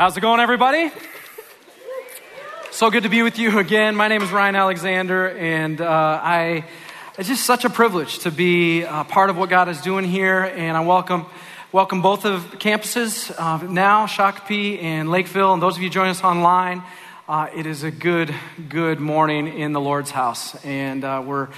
How's it going, everybody? So good to be with you again. My name is Ryan Alexander, and uh, I it's just such a privilege to be uh, part of what God is doing here. And I welcome welcome both of campuses uh, now, Shakopee and Lakeville, and those of you joining us online. Uh, it is a good good morning in the Lord's house, and uh, we're.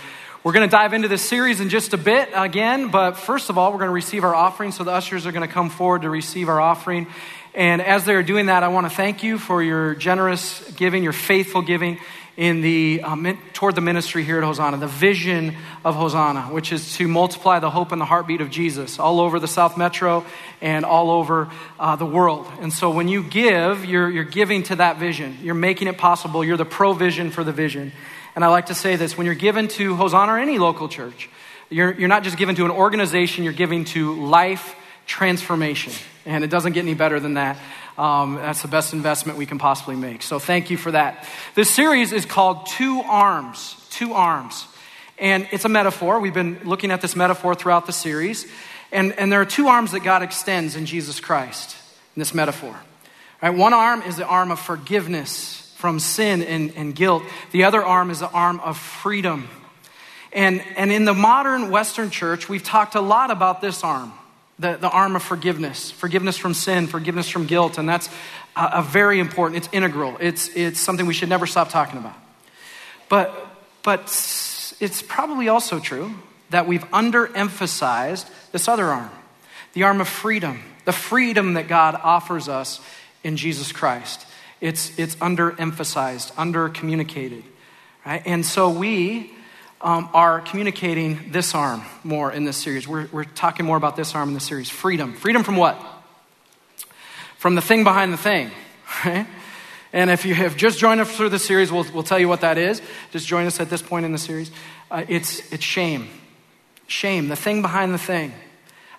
We're going to dive into this series in just a bit again, but first of all, we're going to receive our offering. So the ushers are going to come forward to receive our offering. And as they're doing that, I want to thank you for your generous giving, your faithful giving in the, uh, toward the ministry here at Hosanna, the vision of Hosanna, which is to multiply the hope and the heartbeat of Jesus all over the South Metro and all over uh, the world. And so when you give, you're, you're giving to that vision. You're making it possible. You're the provision for the vision. And I like to say this when you're given to Hosanna or any local church, you're, you're not just given to an organization, you're giving to life transformation. And it doesn't get any better than that. Um, that's the best investment we can possibly make. So thank you for that. This series is called Two Arms. Two Arms. And it's a metaphor. We've been looking at this metaphor throughout the series. And, and there are two arms that God extends in Jesus Christ in this metaphor. Right? One arm is the arm of forgiveness from sin and, and guilt, the other arm is the arm of freedom. And, and in the modern Western church, we've talked a lot about this arm the, the arm of forgiveness forgiveness from sin, forgiveness from guilt. And that's a, a very important, it's integral. It's, it's something we should never stop talking about. But, but it's probably also true that we've underemphasized this other arm the arm of freedom, the freedom that God offers us in Jesus Christ. It's, it's underemphasized, undercommunicated. Right? And so we um, are communicating this arm more in this series. We're, we're talking more about this arm in this series freedom. Freedom from what? From the thing behind the thing, right? And if you have just joined us through the series, we'll, we'll tell you what that is. Just join us at this point in the series. Uh, it's, it's shame. Shame, the thing behind the thing.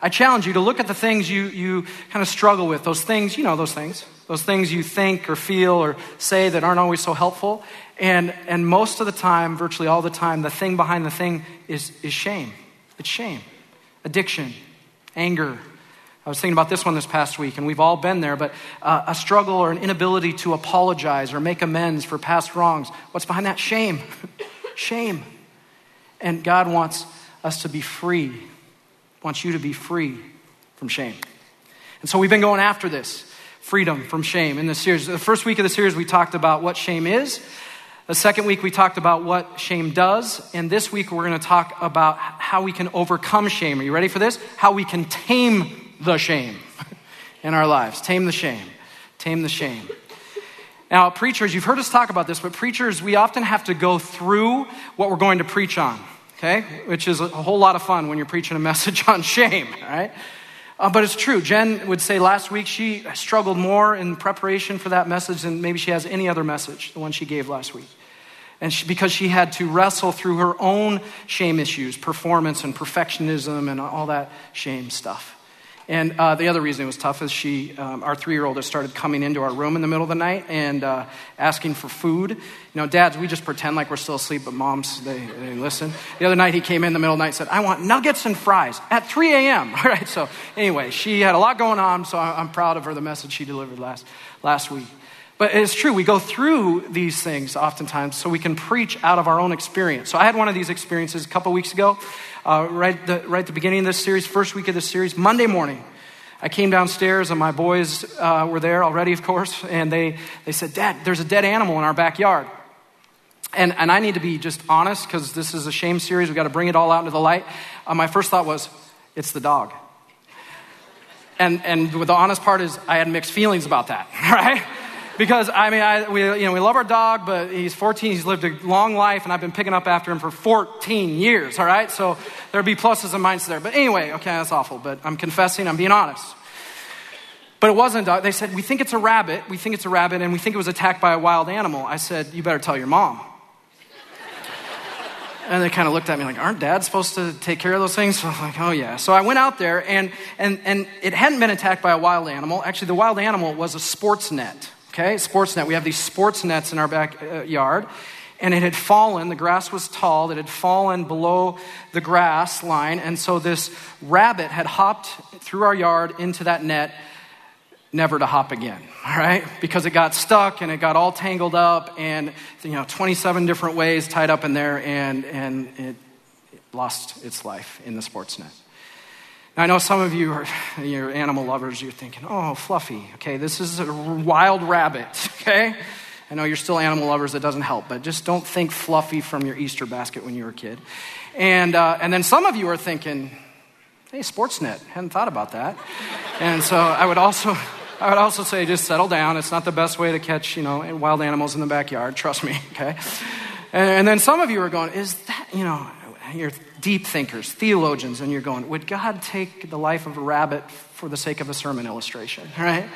I challenge you to look at the things you, you kind of struggle with, those things, you know, those things, those things you think or feel or say that aren't always so helpful, and, and most of the time, virtually all the time, the thing behind the thing is, is shame. It's shame, addiction, anger. I was thinking about this one this past week, and we've all been there, but uh, a struggle or an inability to apologize or make amends for past wrongs. What's behind that? Shame. shame. And God wants us to be free, wants you to be free from shame. And so we've been going after this freedom from shame in this series. The first week of the series, we talked about what shame is. The second week, we talked about what shame does. And this week, we're going to talk about how we can overcome shame. Are you ready for this? How we can tame the shame in our lives. Tame the shame. Tame the shame. Now, preachers, you've heard us talk about this, but preachers, we often have to go through what we're going to preach on, okay? Which is a whole lot of fun when you're preaching a message on shame, right? Uh, but it's true. Jen would say last week she struggled more in preparation for that message than maybe she has any other message, the one she gave last week. And she, because she had to wrestle through her own shame issues, performance and perfectionism and all that shame stuff. And uh, the other reason it was tough is she, um, our three year old, has started coming into our room in the middle of the night and uh, asking for food. You know, dads, we just pretend like we're still asleep, but moms, they, they listen. The other night he came in the middle of the night and said, I want nuggets and fries at 3 a.m. All right, so anyway, she had a lot going on, so I'm proud of her, the message she delivered last, last week. But it's true, we go through these things oftentimes so we can preach out of our own experience. So I had one of these experiences a couple weeks ago, uh, right, the, right at the beginning of this series, first week of this series, Monday morning. I came downstairs and my boys uh, were there already, of course, and they, they said, Dad, there's a dead animal in our backyard. And, and I need to be just honest because this is a shame series. We've got to bring it all out into the light. Uh, my first thought was, it's the dog. And, and the honest part is, I had mixed feelings about that, right? Because I mean, I, we, you know, we love our dog, but he's 14. He's lived a long life, and I've been picking up after him for 14 years. All right, so there'd be pluses and minuses there. But anyway, okay, that's awful. But I'm confessing, I'm being honest. But it wasn't. a dog. They said we think it's a rabbit. We think it's a rabbit, and we think it was attacked by a wild animal. I said, you better tell your mom. And they kind of looked at me like, aren't dads supposed to take care of those things? So I'm like, oh yeah. So I went out there and, and, and it hadn't been attacked by a wild animal. Actually, the wild animal was a sports net. Okay, sports net. We have these sports nets in our backyard. And it had fallen, the grass was tall, it had fallen below the grass line. And so this rabbit had hopped through our yard into that net, never to hop again, all right? Because it got stuck and it got all tangled up and, you know, 27 different ways tied up in there and, and it, it lost its life in the sports net. I know some of you are you're animal lovers, you're thinking, oh, Fluffy, okay, this is a wild rabbit, okay? I know you're still animal lovers, that doesn't help, but just don't think Fluffy from your Easter basket when you were a kid. And, uh, and then some of you are thinking, hey, Sportsnet, hadn't thought about that. And so I would also, I would also say just settle down. It's not the best way to catch, you know, wild animals in the backyard, trust me, okay? And, and then some of you are going, is that, you know, you're deep thinkers, theologians, and you're going, would God take the life of a rabbit for the sake of a sermon illustration, right?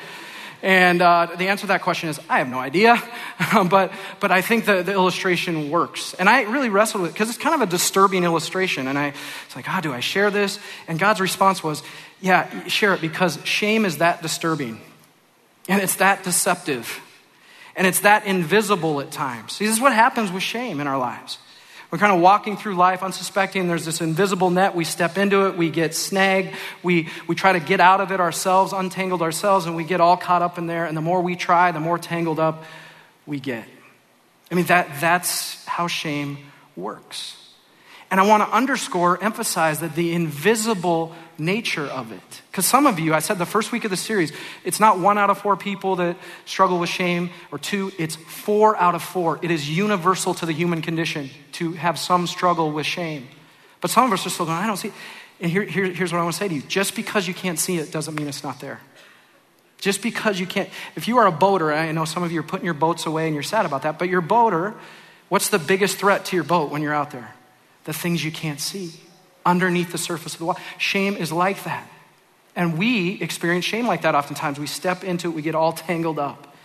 And uh, the answer to that question is, I have no idea. but, but I think the, the illustration works. And I really wrestled with it because it's kind of a disturbing illustration. And I was like, ah, oh, do I share this? And God's response was, yeah, share it because shame is that disturbing. And it's that deceptive. And it's that invisible at times. See, this is what happens with shame in our lives. We're kind of walking through life unsuspecting. There's this invisible net. We step into it. We get snagged. We, we try to get out of it ourselves, untangled ourselves, and we get all caught up in there. And the more we try, the more tangled up we get. I mean, that, that's how shame works. And I want to underscore, emphasize that the invisible nature of it. Because some of you, I said the first week of the series, it's not one out of four people that struggle with shame, or two, it's four out of four. It is universal to the human condition to have some struggle with shame. But some of us are still going, I don't see. And here, here, here's what I want to say to you just because you can't see it doesn't mean it's not there. Just because you can't, if you are a boater, I know some of you are putting your boats away and you're sad about that, but your boater, what's the biggest threat to your boat when you're out there? the things you can't see underneath the surface of the water. Shame is like that. And we experience shame like that oftentimes. We step into it, we get all tangled up,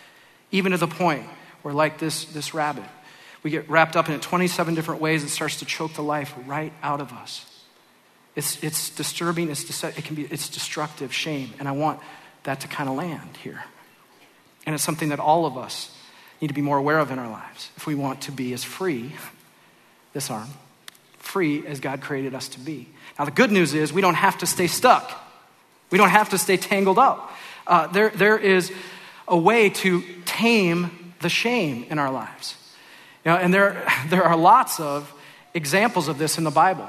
even to the point where, like this, this rabbit, we get wrapped up in it 27 different ways. It starts to choke the life right out of us. It's, it's disturbing, it's, it can be, it's destructive shame. And I want that to kind of land here. And it's something that all of us need to be more aware of in our lives if we want to be as free, this arm, free as God created us to be. Now, the good news is we don't have to stay stuck, we don't have to stay tangled up. Uh, there, there is a way to tame the shame in our lives. You know, and there, there are lots of examples of this in the Bible.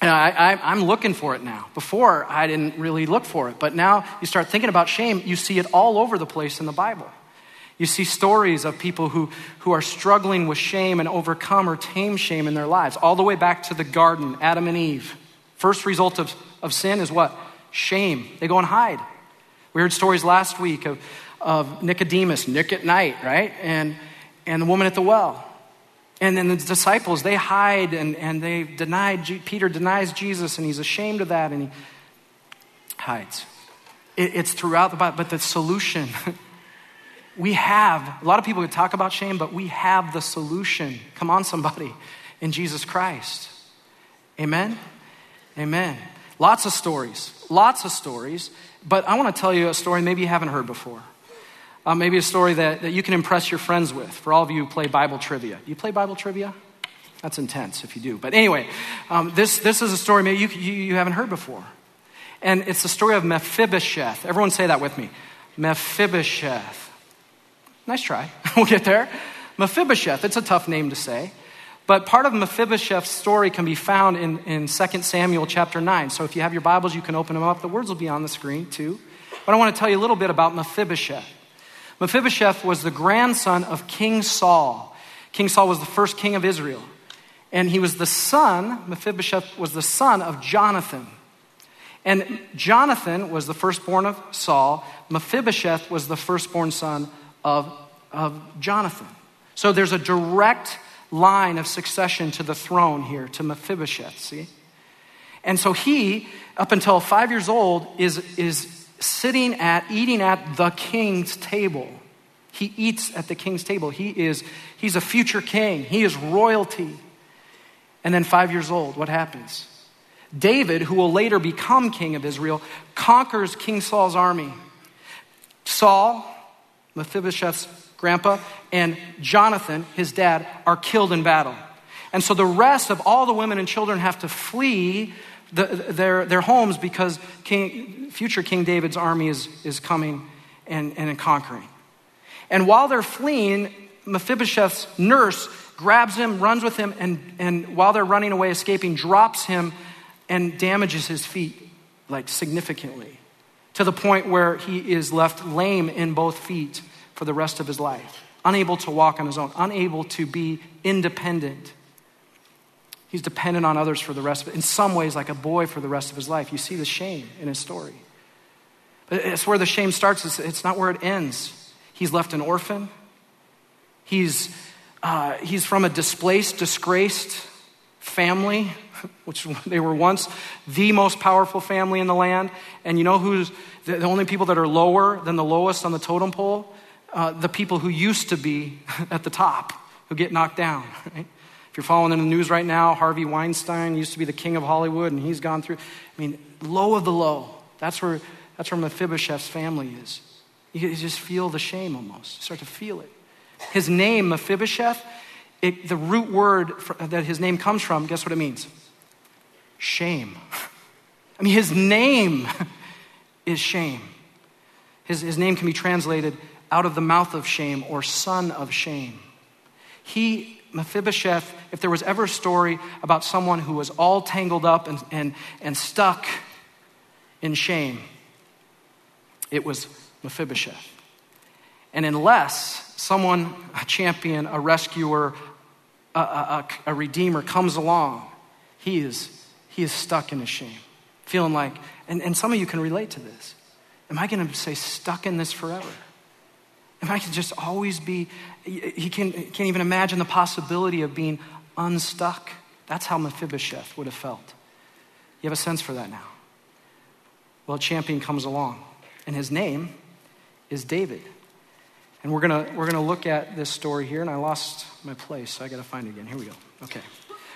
And I, am looking for it now. Before, I didn't really look for it. But now you start thinking about shame, you see it all over the place in the Bible. You see stories of people who, who are struggling with shame and overcome or tame shame in their lives, all the way back to the garden, Adam and Eve. First result of, of sin is what? Shame. They go and hide. We heard stories last week of, of Nicodemus, Nick at night, right? And, and the woman at the well. And then the disciples, they hide and, and they denied, Peter denies Jesus and he's ashamed of that and he hides. It, it's throughout the Bible, but the solution we have, a lot of people could talk about shame, but we have the solution. Come on, somebody, in Jesus Christ. Amen? Amen. Lots of stories, lots of stories, but I want to tell you a story maybe you haven't heard before. Uh, maybe a story that, that you can impress your friends with. For all of you who play Bible trivia. You play Bible trivia? That's intense if you do. But anyway, um, this, this is a story maybe you, you, you haven't heard before. And it's the story of Mephibosheth. Everyone say that with me. Mephibosheth. Nice try. we'll get there. Mephibosheth, it's a tough name to say. But part of Mephibosheth's story can be found in, in 2 Samuel chapter 9. So if you have your Bibles, you can open them up. The words will be on the screen too. But I want to tell you a little bit about Mephibosheth. Mephibosheth was the grandson of King Saul. King Saul was the first king of Israel. And he was the son, Mephibosheth was the son of Jonathan. And Jonathan was the firstborn of Saul. Mephibosheth was the firstborn son of, of Jonathan. So there's a direct line of succession to the throne here, to Mephibosheth, see? And so he, up until five years old, is, is sitting at, eating at the king's table. He eats at the king's table. He is, he's a future king. He is royalty. And then five years old, what happens? David, who will later become king of Israel, conquers King Saul's army. Saul Mephibosheth's grandpa, and Jonathan, his dad, are killed in battle. And so the rest of all the women and children have to flee the, their, their homes because King, future King David's army is, is coming and, and conquering. And while they're fleeing, Mephibosheth's nurse grabs him, runs with him, and, and while they're running away, escaping, drops him and damages his feet, like significantly, to the point where he is left lame in both feet for the rest of his life, unable to walk on his own, unable to be independent. He's dependent on others for the rest of it. In some ways, like a boy for the rest of his life. You see the shame in his story. But it's where the shame starts, it's not where it ends. He's left an orphan. He's, uh, he's from a displaced, disgraced family, which they were once the most powerful family in the land. And you know who's the, only people that are lower than the lowest on the totem pole? Uh, the people who used to be at the top, who get knocked down. Right? If you're following in the news right now, Harvey Weinstein used to be the king of Hollywood, and he's gone through. I mean, low of the low. That's where that's where Mephibosheth's family is. You just feel the shame almost. You start to feel it. His name, Mephibosheth, it, the root word for, that his name comes from, guess what it means? Shame. I mean, his name is shame. His, his name can be translated out of the mouth of shame or son of shame. He, Mephibosheth, if there was ever a story about someone who was all tangled up and, and, and stuck in shame, it was Mephibosheth. And unless someone, a champion, a rescuer, a, a, a, redeemer comes along, he is, he is stuck in his shame, feeling like, and, and some of you can relate to this. Am I going to say stuck in this forever? Am I going to just always be, he can, can't even imagine the possibility of being unstuck. That's how Mephibosheth would have felt. You have a sense for that now. Well, a champion comes along, and his name is David. And we're going to we're gonna look at this story here, and I lost my place, so I got to find it again. Here we go. Okay.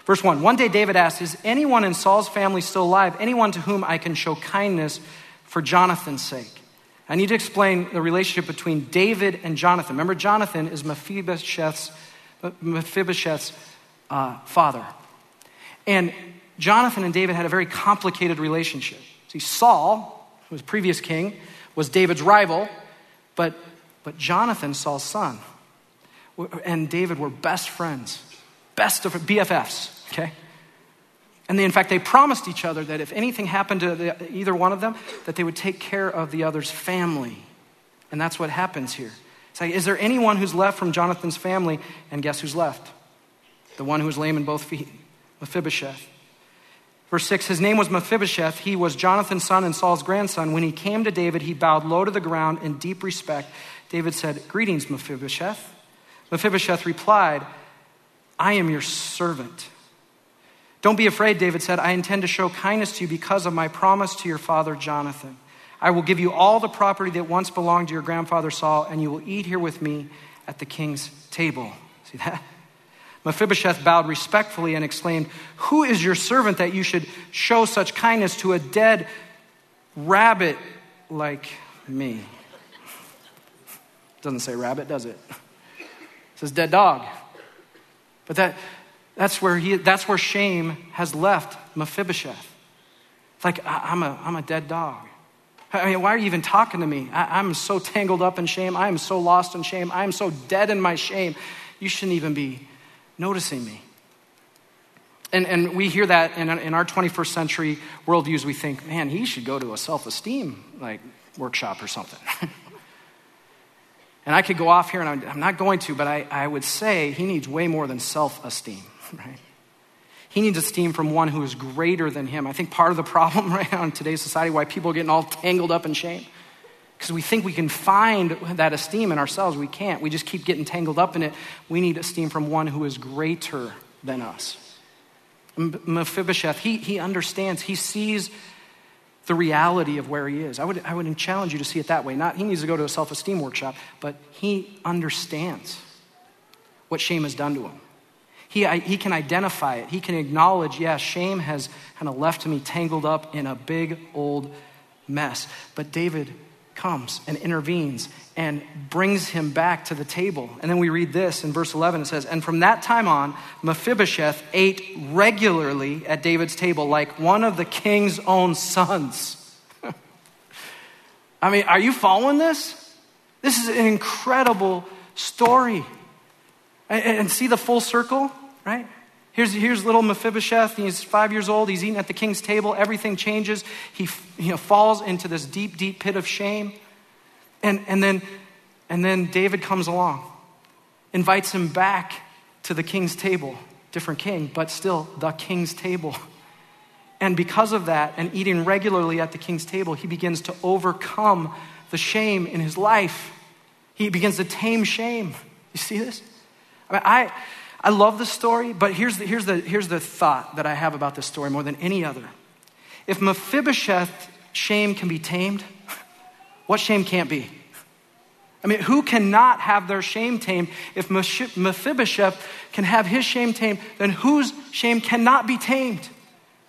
Verse 1 One day David asked, Is anyone in Saul's family still alive? Anyone to whom I can show kindness for Jonathan's sake? I need to explain the relationship between David and Jonathan. Remember, Jonathan is Mephibosheth's, Mephibosheth's uh, father. And Jonathan and David had a very complicated relationship. See, Saul, who was previous king, was David's rival, but, but Jonathan, Saul's son, and David were best friends, best of BFFs, okay? And they, in fact, they promised each other that if anything happened to the, either one of them, that they would take care of the other's family. And that's what happens here. It's like, is there anyone who's left from Jonathan's family? And guess who's left? The one who was lame in both feet, Mephibosheth. Verse 6 His name was Mephibosheth. He was Jonathan's son and Saul's grandson. When he came to David, he bowed low to the ground in deep respect. David said, Greetings, Mephibosheth. Mephibosheth replied, I am your servant. Don't be afraid, David said. I intend to show kindness to you because of my promise to your father Jonathan. I will give you all the property that once belonged to your grandfather Saul, and you will eat here with me at the king's table. See that? Mephibosheth bowed respectfully and exclaimed, Who is your servant that you should show such kindness to a dead rabbit like me? Doesn't say rabbit, does it? It says dead dog. But that, that's, where he, that's where shame has left Mephibosheth. It's like, I'm a, I'm a dead dog. I mean, why are you even talking to me? I, I'm so tangled up in shame. I am so lost in shame. I am so dead in my shame. You shouldn't even be noticing me. And, and we hear that in, in our 21st century worldviews. We think, man, he should go to a self esteem like workshop or something. and I could go off here, and I'm, not going to, but I, I would say he needs way more than self esteem, right? He needs esteem from one who is greater than him. I think part of the problem right now in today's society, why people are getting all tangled up in shame, because we think we can find that esteem in ourselves. We can't. We just keep getting tangled up in it. We need esteem from one who is greater than us. Mephibosheth, he, he understands, he sees the reality of where he is. I would, I would challenge you to see it that way. Not he needs to go to a self esteem workshop, but he understands what shame has done to him. He, he can identify it. He can acknowledge, yeah, shame has kind of left me tangled up in a big old mess. But David comes and intervenes and brings him back to the table. And then we read this in verse 11 it says, And from that time on, Mephibosheth ate regularly at David's table like one of the king's own sons. I mean, are you following this? This is an incredible story. And, and see the full circle, right? Here's, here's little Mephibosheth. He's five years old. He's eating at the king's table. Everything changes. He you know, falls into this deep, deep pit of shame. And, and, then, and then David comes along, invites him back to the king's table. Different king, but still the king's table. And because of that, and eating regularly at the king's table, he begins to overcome the shame in his life. He begins to tame shame. You see this? I, mean, I, I love the story, but here's the, here's, the, here's the thought that I have about this story more than any other. If Mephibosheth shame can be tamed, what shame can't be? I mean, who cannot have their shame tamed? If Mephibosheth can have his shame tamed, then whose shame cannot be tamed?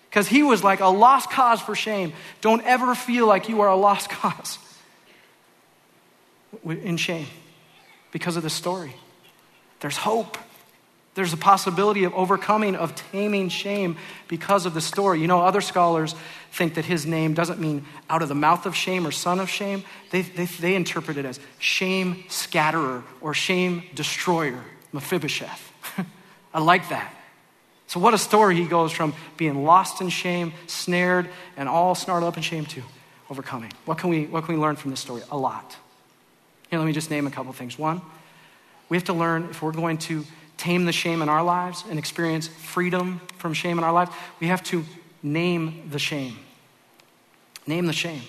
Because he was like a lost cause for shame. Don't ever feel like you are a lost cause in shame because of the story. There's hope. There's a possibility of overcoming, of taming shame because of the story. You know, other scholars think that his name doesn't mean out of the mouth of shame or son of shame. They, they, they interpret it as shame scatterer or shame destroyer, Mephibosheth. I like that. So, what a story he goes from being lost in shame, snared, and all snarled up in shame to overcoming. What can we, what can we learn from this story? A lot. Here, let me just name a couple things. One, we have to learn if we're going to tame the shame in our lives and experience freedom from shame in our lives, we have to name the shame. Name the shame.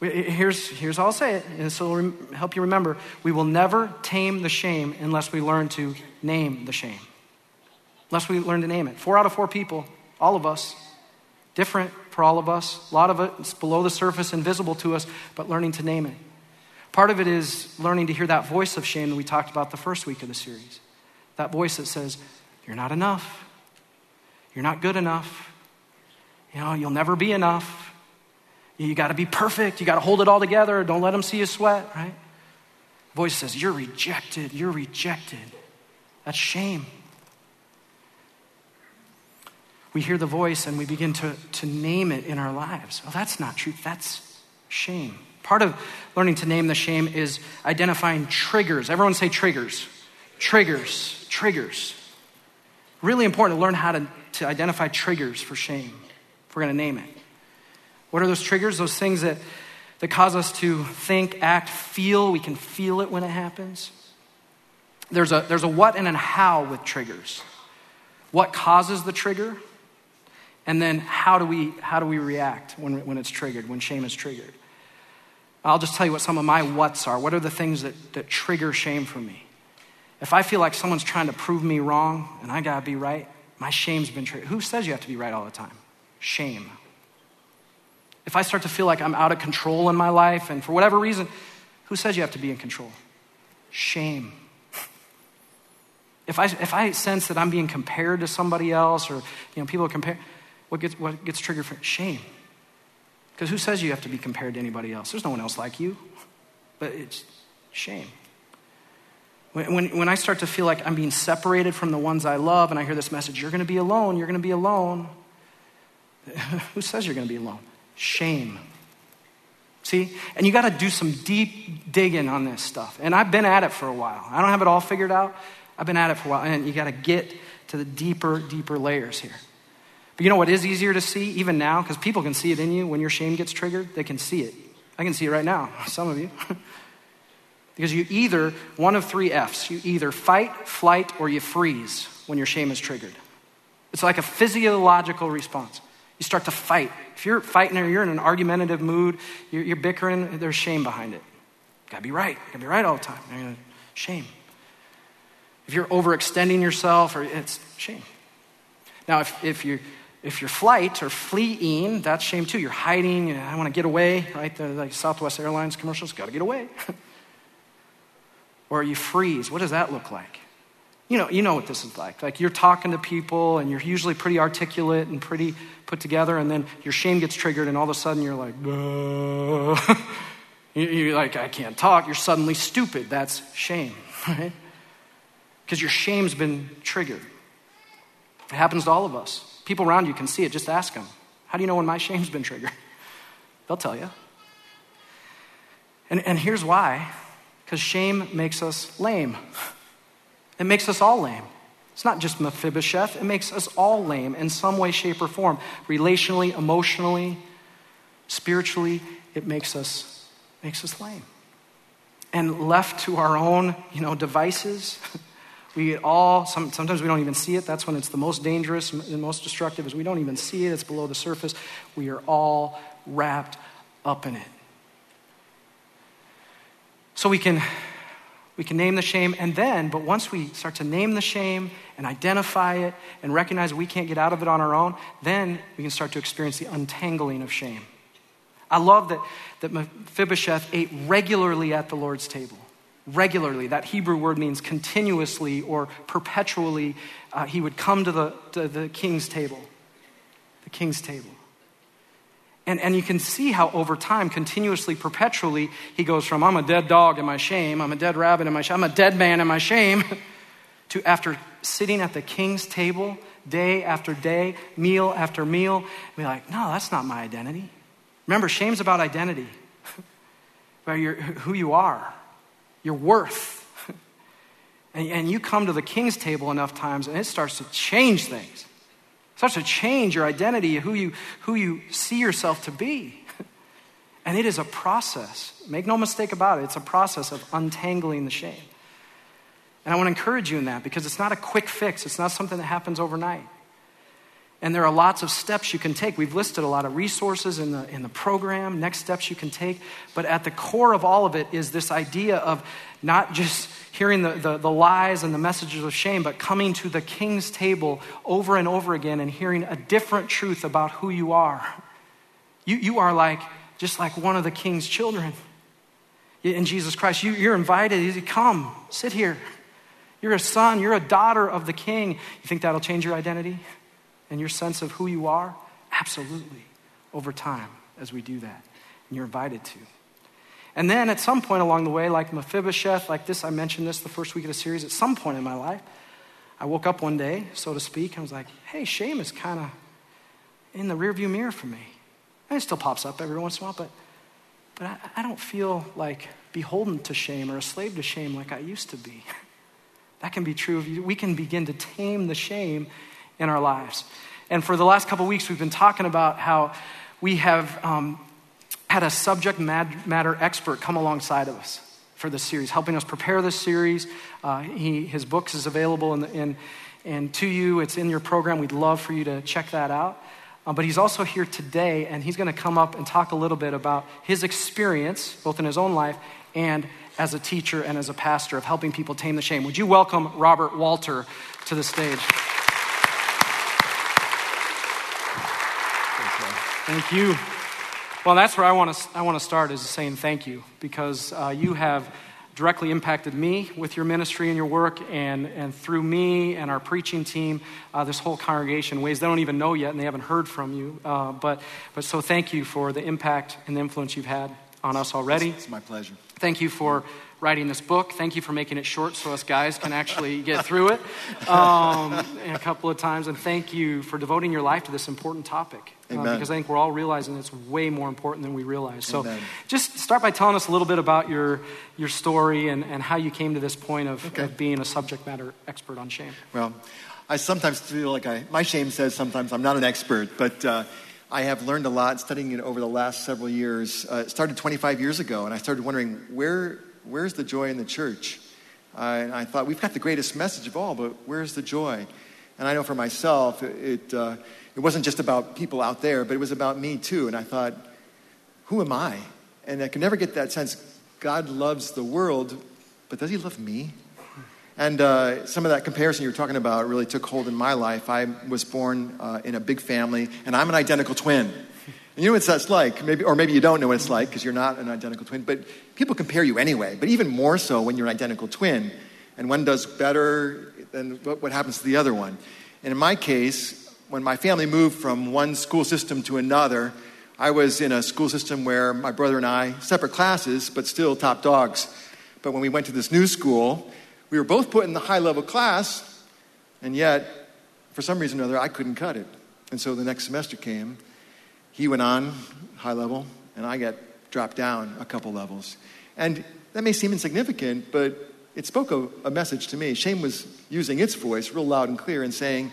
Here's, here's how I'll say it, and this will help you remember. We will never tame the shame unless we learn to name the shame. Unless we learn to name it. Four out of four people, all of us, different for all of us. A lot of it is below the surface, invisible to us, but learning to name it. Part of it is learning to hear that voice of shame that we talked about the first week of the series. That voice that says, You're not enough. You're not good enough. You know, you'll never be enough. You got to be perfect. You got to hold it all together. Don't let them see you sweat, right? Voice says, You're rejected. You're rejected. That's shame. We hear the voice and we begin to, to name it in our lives. Well, that's not truth. That's shame. Part of learning to name the shame is identifying triggers. Everyone say triggers. Triggers. Triggers. Really important to learn how to, to identify triggers for shame, if we're going to name it. What are those triggers? Those things that, that cause us to think, act, feel. We can feel it when it happens. There's a, there's a what and a how with triggers. What causes the trigger? And then how do we, how do we react when, when it's triggered, when shame is triggered? I'll just tell you what some of my whats are. What are the things that, that trigger shame for me? If I feel like someone's trying to prove me wrong and I gotta be right, my shame's been triggered. Who says you have to be right all the time? Shame. If I start to feel like I'm out of control in my life and for whatever reason, who says you have to be in control? Shame. If I, if I sense that I'm being compared to somebody else or you know, people compare, what gets, what gets triggered for shame? Because who says you have to be compared to anybody else? There's no one else like you. But it's shame. When, when, when I start to feel like I'm being separated from the ones I love and I hear this message, you're going to be alone, you're going to be alone. who says you're going to be alone? Shame. See? And you got to do some deep digging on this stuff. And I've been at it for a while. I don't have it all figured out. I've been at it for a while. And you got to get to the deeper, deeper layers here. But you know what is easier to see, even now? Because people can see it in you when your shame gets triggered. They can see it. I can see it right now, some of you. because you either, one of three F's, you either fight, flight, or you freeze when your shame is triggered. It's like a physiological response. You start to fight. If you're fighting or you're in an argumentative mood, you're, you're bickering, there's shame behind it. You gotta be right. You gotta be right all the time. Shame. If you're overextending yourself, or it's shame. Now, if, if you if you're flight or fleeing, that's shame too. You're hiding, I want to get away, right? The Southwest Airlines commercials, got to get away. or you freeze. What does that look like? You know, you know what this is like. Like you're talking to people and you're usually pretty articulate and pretty put together, and then your shame gets triggered, and all of a sudden you're like, you're like, I can't talk. You're suddenly stupid. That's shame, right? Because your shame's been triggered. It happens to all of us. People around you can see it. Just ask them. How do you know when my shame's been triggered? They'll tell you. And, and here's why Because shame makes us lame. It makes us all lame. It's not just Mephibosheth, it makes us all lame in some way, shape, or form. Relationally, emotionally, spiritually, it makes us, makes us lame. And left to our own, you know, devices, we all, some, sometimes we don't even see it. That's when it's the most dangerous and most destructive, is we don't even see it. It's below the surface. We are all wrapped up in it. So we can we can name the shame, and then, but once we start to name the shame and identify it and recognize we can't get out of it on our own, then we can start to experience the untangling of shame. I love that, that Mephibosheth ate regularly at the Lord's table. Regularly. That Hebrew word means continuously or perpetually. Uh, he would come to the, to the king's table. The king's table. And, and you can see how over time, continuously, perpetually, he goes from, I'm a dead dog in my shame, I'm a dead rabbit in my shame, I'm a dead man in my shame, to after sitting at the king's table day after day, meal after meal, be like, no, that's not my identity. Remember, shame's about identity, about your, who you are, your worth. And, and you come to the king's table enough times and it starts to change things starts to change your identity, who you, who you see yourself to be. And it is a process. Make no mistake about it, it's a process of untangling the shame. And I want to encourage you in that because it's not a quick fix, it's not something that happens overnight. And there are lots of steps you can take. We've listed a lot of resources in the, in the program, next steps you can take. But at the core of all of it is this idea of not just hearing the, the, the, lies and the messages of shame, but coming to the king's table over and over again and hearing a different truth about who you are. You, you are like, just like one of the king's children in Jesus Christ. You, you're invited. You come, sit here. You're a son, you're a daughter of the king. You think that'll change your identity? and your sense of who you are? Absolutely, over time as we do that. And you're invited to. And then at some point along the way, like Mephibosheth, like this, I mentioned this the first week of the series, at some point in my life, I woke up one day, so to speak, and was like, hey, shame is kind of in the rearview mirror for me. And it still pops up every once in a while, but, but I, I don't feel like beholden to shame or a slave to shame like I used to be. that can be true of you. We can begin to tame the shame in our lives. And for the last couple weeks, we've been talking about how we have um, had a subject matter expert come alongside of us for this series, helping us prepare this series. Uh, he, his books is available in, the, in, and to you. It's in your program. We'd love for you to check that out. Uh, but he's also here today, and he's going to come up and talk a little bit about his experience, both in his own life and as a teacher and as a pastor, of helping people tame the shame. Would you welcome Robert Walter to the stage? Thank you. Well, that's where I want to, I want to start is saying thank you because uh, you have directly impacted me with your ministry and your work, and, and through me and our preaching team, uh, this whole congregation, ways they don't even know yet and they haven't heard from you. Uh, but, but so thank you for the impact and the influence you've had on us already. It's my pleasure. Thank you for writing this book. Thank you for making it short so us guys can actually get through it um, a couple of times. And thank you for devoting your life to this important topic. Uh, because I think we're all realizing it's way more important than we realize. So Amen. just start by telling us a little bit about your, your story and, and how you came to this point of, okay. of being a subject matter expert on shame. Well, I sometimes feel like I, my shame says sometimes I'm not an expert, but uh, I have learned a lot studying it over the last several years. Uh, it started 25 years ago, and I started wondering where where's the joy in the church? Uh, and I thought, we've got the greatest message of all, but where's the joy? And I know for myself, it, uh, it wasn't just about people out there, but it was about me too. And I thought, who am I? And I could never get that sense God loves the world, but does he love me? And uh, some of that comparison you were talking about really took hold in my life. I was born uh, in a big family, and I'm an identical twin. And you know what that's like, maybe, or maybe you don't know what it's like because you're not an identical twin, but people compare you anyway. But even more so when you're an identical twin, and one does better than what, what happens to the other one. And in my case, when my family moved from one school system to another, I was in a school system where my brother and I, separate classes, but still top dogs. But when we went to this new school, we were both put in the high level class, and yet, for some reason or other, I couldn't cut it. And so the next semester came, he went on high level, and I got dropped down a couple levels. And that may seem insignificant, but it spoke a, a message to me. Shame was using its voice real loud and clear and saying,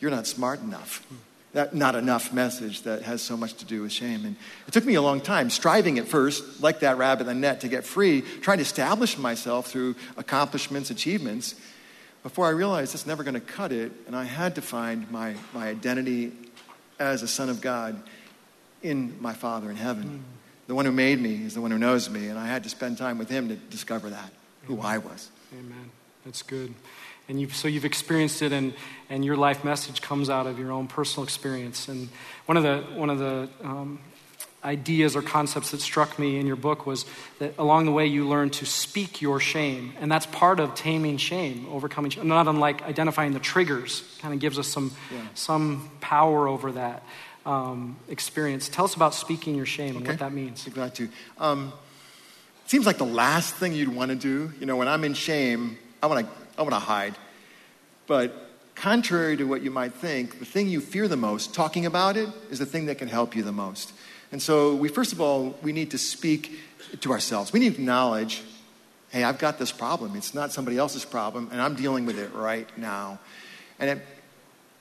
You're not smart enough. That not enough message that has so much to do with shame. And it took me a long time, striving at first, like that rabbit in the net, to get free, trying to establish myself through accomplishments, achievements, before I realized it's never going to cut it. And I had to find my, my identity as a son of God in my Father in heaven. Mm. The one who made me is the one who knows me, and I had to spend time with him to discover that, who I was. Amen. That's good. And you've, so you've experienced it, and, and your life message comes out of your own personal experience. And one of the, one of the um, ideas or concepts that struck me in your book was that along the way you learn to speak your shame. And that's part of taming shame, overcoming shame. Not unlike identifying the triggers, kind of gives us some, yeah. some power over that um, experience. Tell us about speaking your shame and what that means. I'd glad to. Um, seems like the last thing you'd want to do. You know, when I'm in shame, I want to I want to hide. But contrary to what you might think, the thing you fear the most, talking about it, is the thing that can help you the most. And so we first of all we need to speak to ourselves. We need to acknowledge, hey, I've got this problem. It's not somebody else's problem, and I'm dealing with it right now. And it,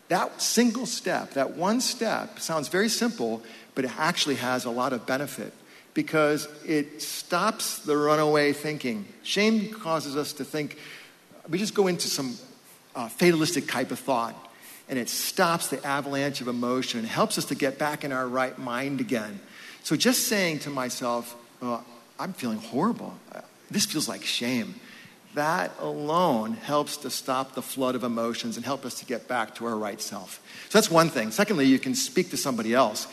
that single step, that one step, sounds very simple, but it actually has a lot of benefit because it stops the runaway thinking. Shame causes us to think, we just go into some uh, fatalistic type of thought, and it stops the avalanche of emotion and helps us to get back in our right mind again. So just saying to myself, oh, I'm feeling horrible. This feels like shame that alone helps to stop the flood of emotions and help us to get back to our right self. So that's one thing. Secondly, you can speak to somebody else.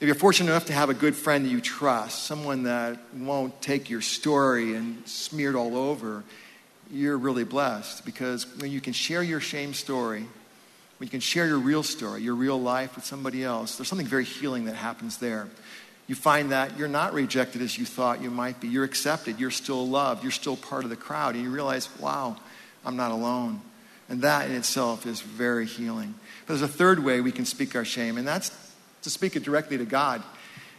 If you're fortunate enough to have a good friend that you trust, someone that won't take your story and smear it all over, you're really blessed because when you can share your shame story, when you can share your real story, your real life with somebody else, there's something very healing that happens there you find that you're not rejected as you thought you might be. You're accepted. You're still loved. You're still part of the crowd. And you realize, wow, I'm not alone. And that in itself is very healing. But there's a third way we can speak our shame, and that's to speak it directly to God.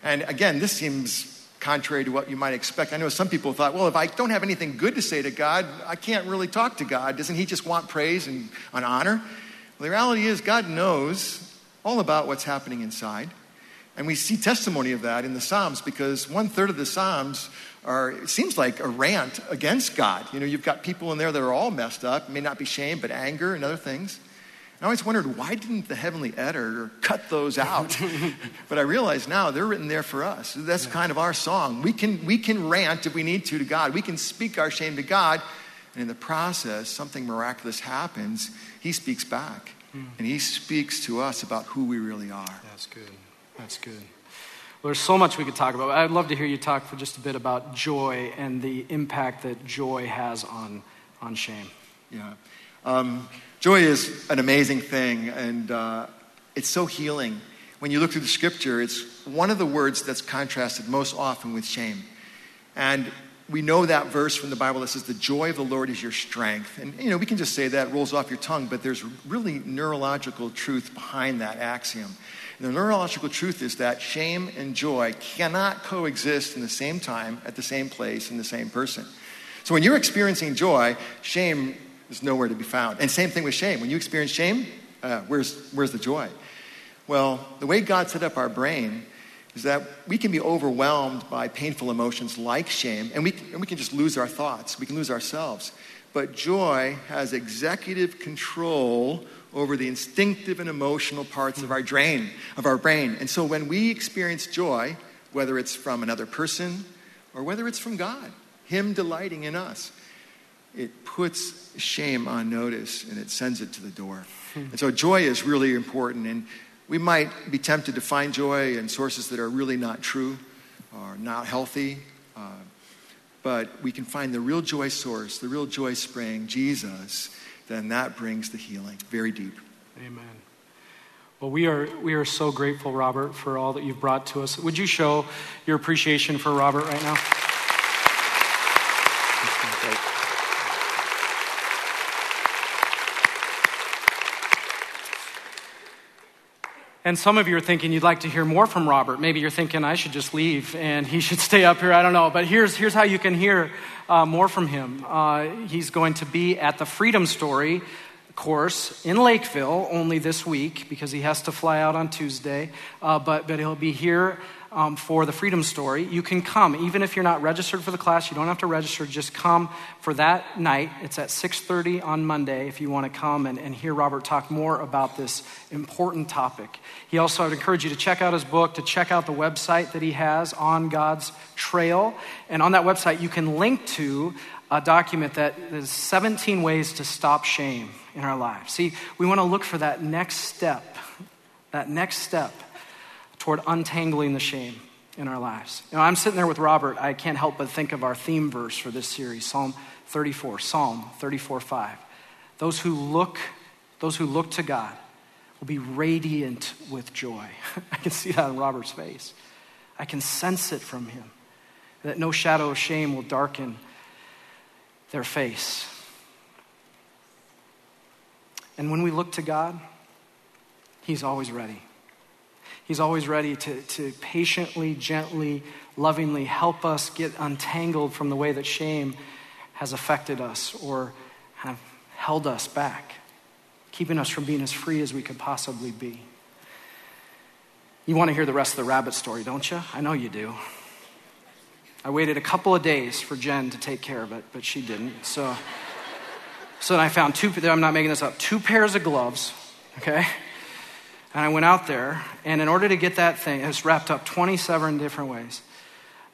And again, this seems contrary to what you might expect. I know some people thought, well, if I don't have anything good to say to God, I can't really talk to God. Doesn't He just want praise and, and honor? Well, the reality is, God knows all about what's happening inside. And we see testimony of that in the Psalms because one third of the Psalms are, it seems like a rant against God. You know, you've got people in there that are all messed up, may not be shame, but anger and other things. I always wondered why didn't the heavenly editor cut those out? but I realize now they're written there for us. That's kind of our song. We can, we can rant if we need to to God. We can speak our shame to God. And in the process, something miraculous happens. He speaks back. Hmm. And he speaks to us about who we really are. That's good. That's good. Well, there's so much we could talk about. I'd love to hear you talk for just a bit about joy and the impact that joy has on, on shame. Yeah. Um, joy is an amazing thing, and uh, it's so healing. When you look through the scripture, it's one of the words that's contrasted most often with shame. And we know that verse from the Bible that says, The joy of the Lord is your strength. And, you know, we can just say that, rolls off your tongue, but there's really neurological truth behind that axiom. And the neurological truth is that shame and joy cannot coexist in the same time, at the same place, in the same person. So when you're experiencing joy, shame is nowhere to be found. And same thing with shame. When you experience shame, uh, where's, where's the joy? Well, the way God set up our brain is that we can be overwhelmed by painful emotions like shame, and we, and we can just lose our thoughts. We can lose ourselves. But joy has executive control over the instinctive and emotional parts of our brain, of our brain. And so when we experience joy, whether it's from another person or whether it's from God, Him delighting in us, it puts shame on notice and it sends it to the door. And so joy is really important. And we might be tempted to find joy in sources that are really not true or not healthy. Uh, but we can find the real joy source, the real joy spring, Jesus, then that brings the healing very deep. Amen. Well, we are, we are so grateful, Robert, for all that you've brought to us. Would you show your appreciation for Robert right now? And some of you are thinking you'd like to hear more from Robert. Maybe you're thinking I should just leave and he should stay up here. I don't know. But here's, here's how you can hear uh, more from him. Uh, he's going to be at the Freedom Story course in Lakeville only this week because he has to fly out on Tuesday. Uh, but, but he'll be here um, for the Freedom Story, you can come. Even if you're not registered for the class, you don't have to register. Just come for that night. It's at 6.30 on Monday if you want to come and, and hear Robert talk more about this important topic. He also, I'd encourage you to check out his book, to check out the website that he has on God's Trail. And on that website, you can link to a document that is 17 ways to stop shame in our lives. See, we want to look for that next step, that next step toward untangling the shame in our lives. You know, I'm sitting there with Robert. I can't help but think of our theme verse for this series, Psalm 34, Psalm 34, 5. Those who look, those who look to God will be radiant with joy. I can see that on Robert's face. I can sense it from him. That no shadow of shame will darken their face. And when we look to God, He's always ready. He's always ready to, to patiently, gently, lovingly help us get untangled from the way that shame has affected us or of held us back, keeping us from being as free as we could possibly be. You want to hear the rest of the rabbit story, don't you? I know you do. I waited a couple of days for Jen to take care of it, but she didn't. So, so then I found two, I'm not making this up, two pairs of gloves, okay? And I went out there, and in order to get that thing, it was wrapped up 27 different ways.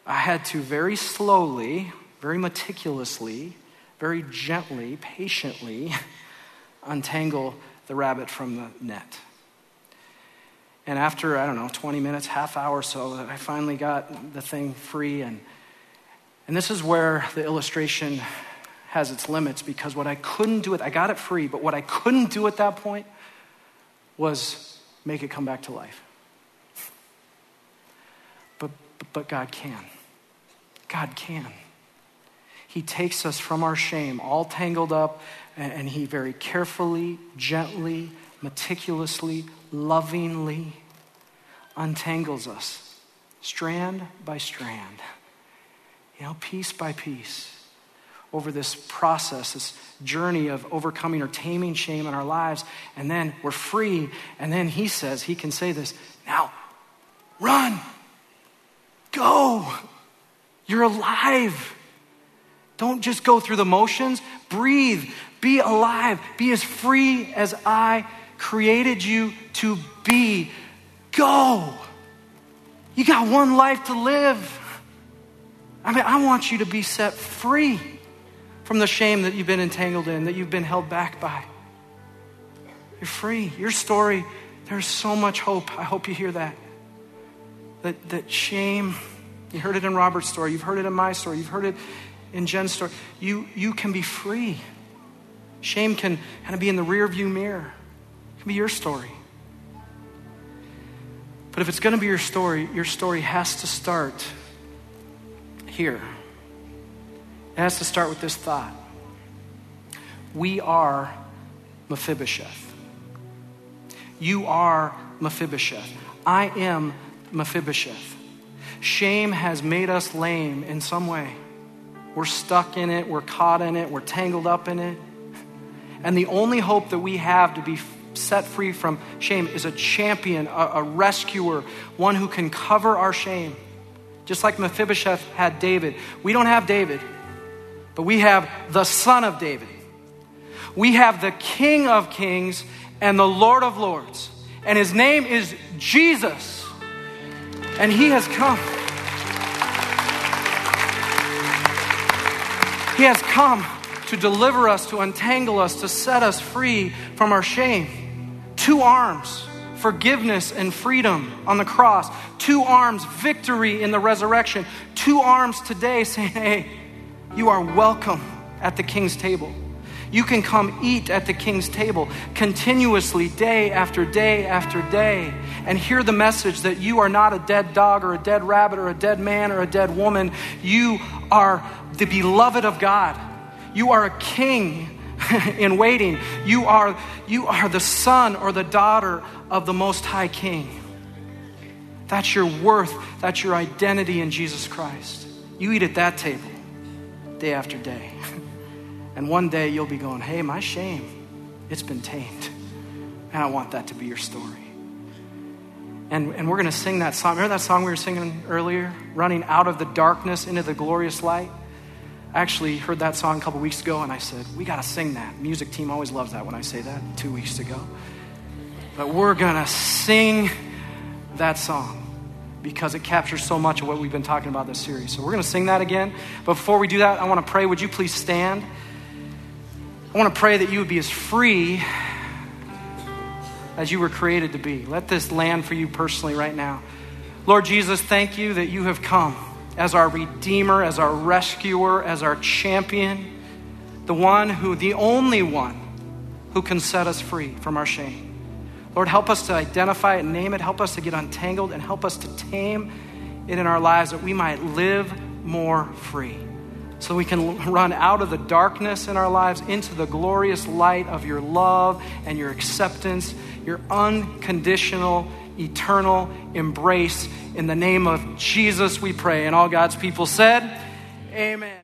I had to very slowly, very meticulously, very gently, patiently untangle the rabbit from the net. And after, I don't know, 20 minutes, half hour so, I finally got the thing free. And, and this is where the illustration has its limits because what I couldn't do it, I got it free, but what I couldn't do at that point was make it come back to life. But, but God can. God can. He takes us from our shame, all tangled up, and, He very carefully, gently, meticulously, lovingly untangles us, strand by strand, you know, piece by piece over this process, this journey of overcoming or taming shame in our lives. And then we're free. And then he says, he can say this now, run, go. You're alive. Don't just go through the motions, breathe, be alive, be as free as I created you to be. Go. You got one life to live. I mean, I want you to be set free from the shame that you've been entangled in, that you've been held back by. You're free. Your story, there's so much hope. I hope you hear that. That, that shame, you heard it in Robert's story, you've heard it in my story, you've heard it in Jen's story. You, you can be free. Shame can kind of be in the rear view mirror. It can be your story. But if it's going to be your story, your story has to start here. It has to start with this thought We are Mephibosheth. You are Mephibosheth. I am Mephibosheth. Shame has made us lame in some way. We're stuck in it, we're caught in it, we're tangled up in it. And the only hope that we have to be set free from shame is a champion, a, a rescuer, one who can cover our shame. Just like Mephibosheth had David. We don't have David. But we have the Son of David. We have the King of Kings and the Lord of Lords. And his name is Jesus. And he has come. He has come to deliver us, to untangle us, to set us free from our shame. Two arms, forgiveness and freedom on the cross. Two arms, victory in the resurrection. Two arms today saying, hey, you are welcome at the king's table. You can come eat at the king's table continuously, day after day after day, and hear the message that you are not a dead dog or a dead rabbit or a dead man or a dead woman. You are the beloved of God. You are a king in waiting. You are, you are the son or the daughter of the Most High King. That's your worth. That's your identity in Jesus Christ. You eat at that table day after day. And one day you'll be going, hey, my shame, it's been tamed. And I want that to be your story. And, and we're going to sing that song. Remember that song we were singing earlier? Running out of the darkness into the glorious light? I actually heard that song a couple weeks ago and I said, we got to sing that. Music team always loves that when I say that two weeks ago. But we're going to sing that song because it captures so much of what we've been talking about this series. So we're going to sing that again. But before we do that, I want to pray. Would you please stand? I want to pray that you would be as free as you were created to be. Let this land for you personally right now. Lord Jesus, thank you that you have come as our Redeemer, as our rescuer, as our champion, the one who, the only one who can set us free from our shame. Lord, help us to identify it name it. Help us to get untangled and help us to tame it in our lives that we might live more free. So we can run out of the darkness in our lives into the glorious light of your love and your acceptance, your unconditional, eternal embrace. In the name of Jesus, we pray. And all God's people said, Amen.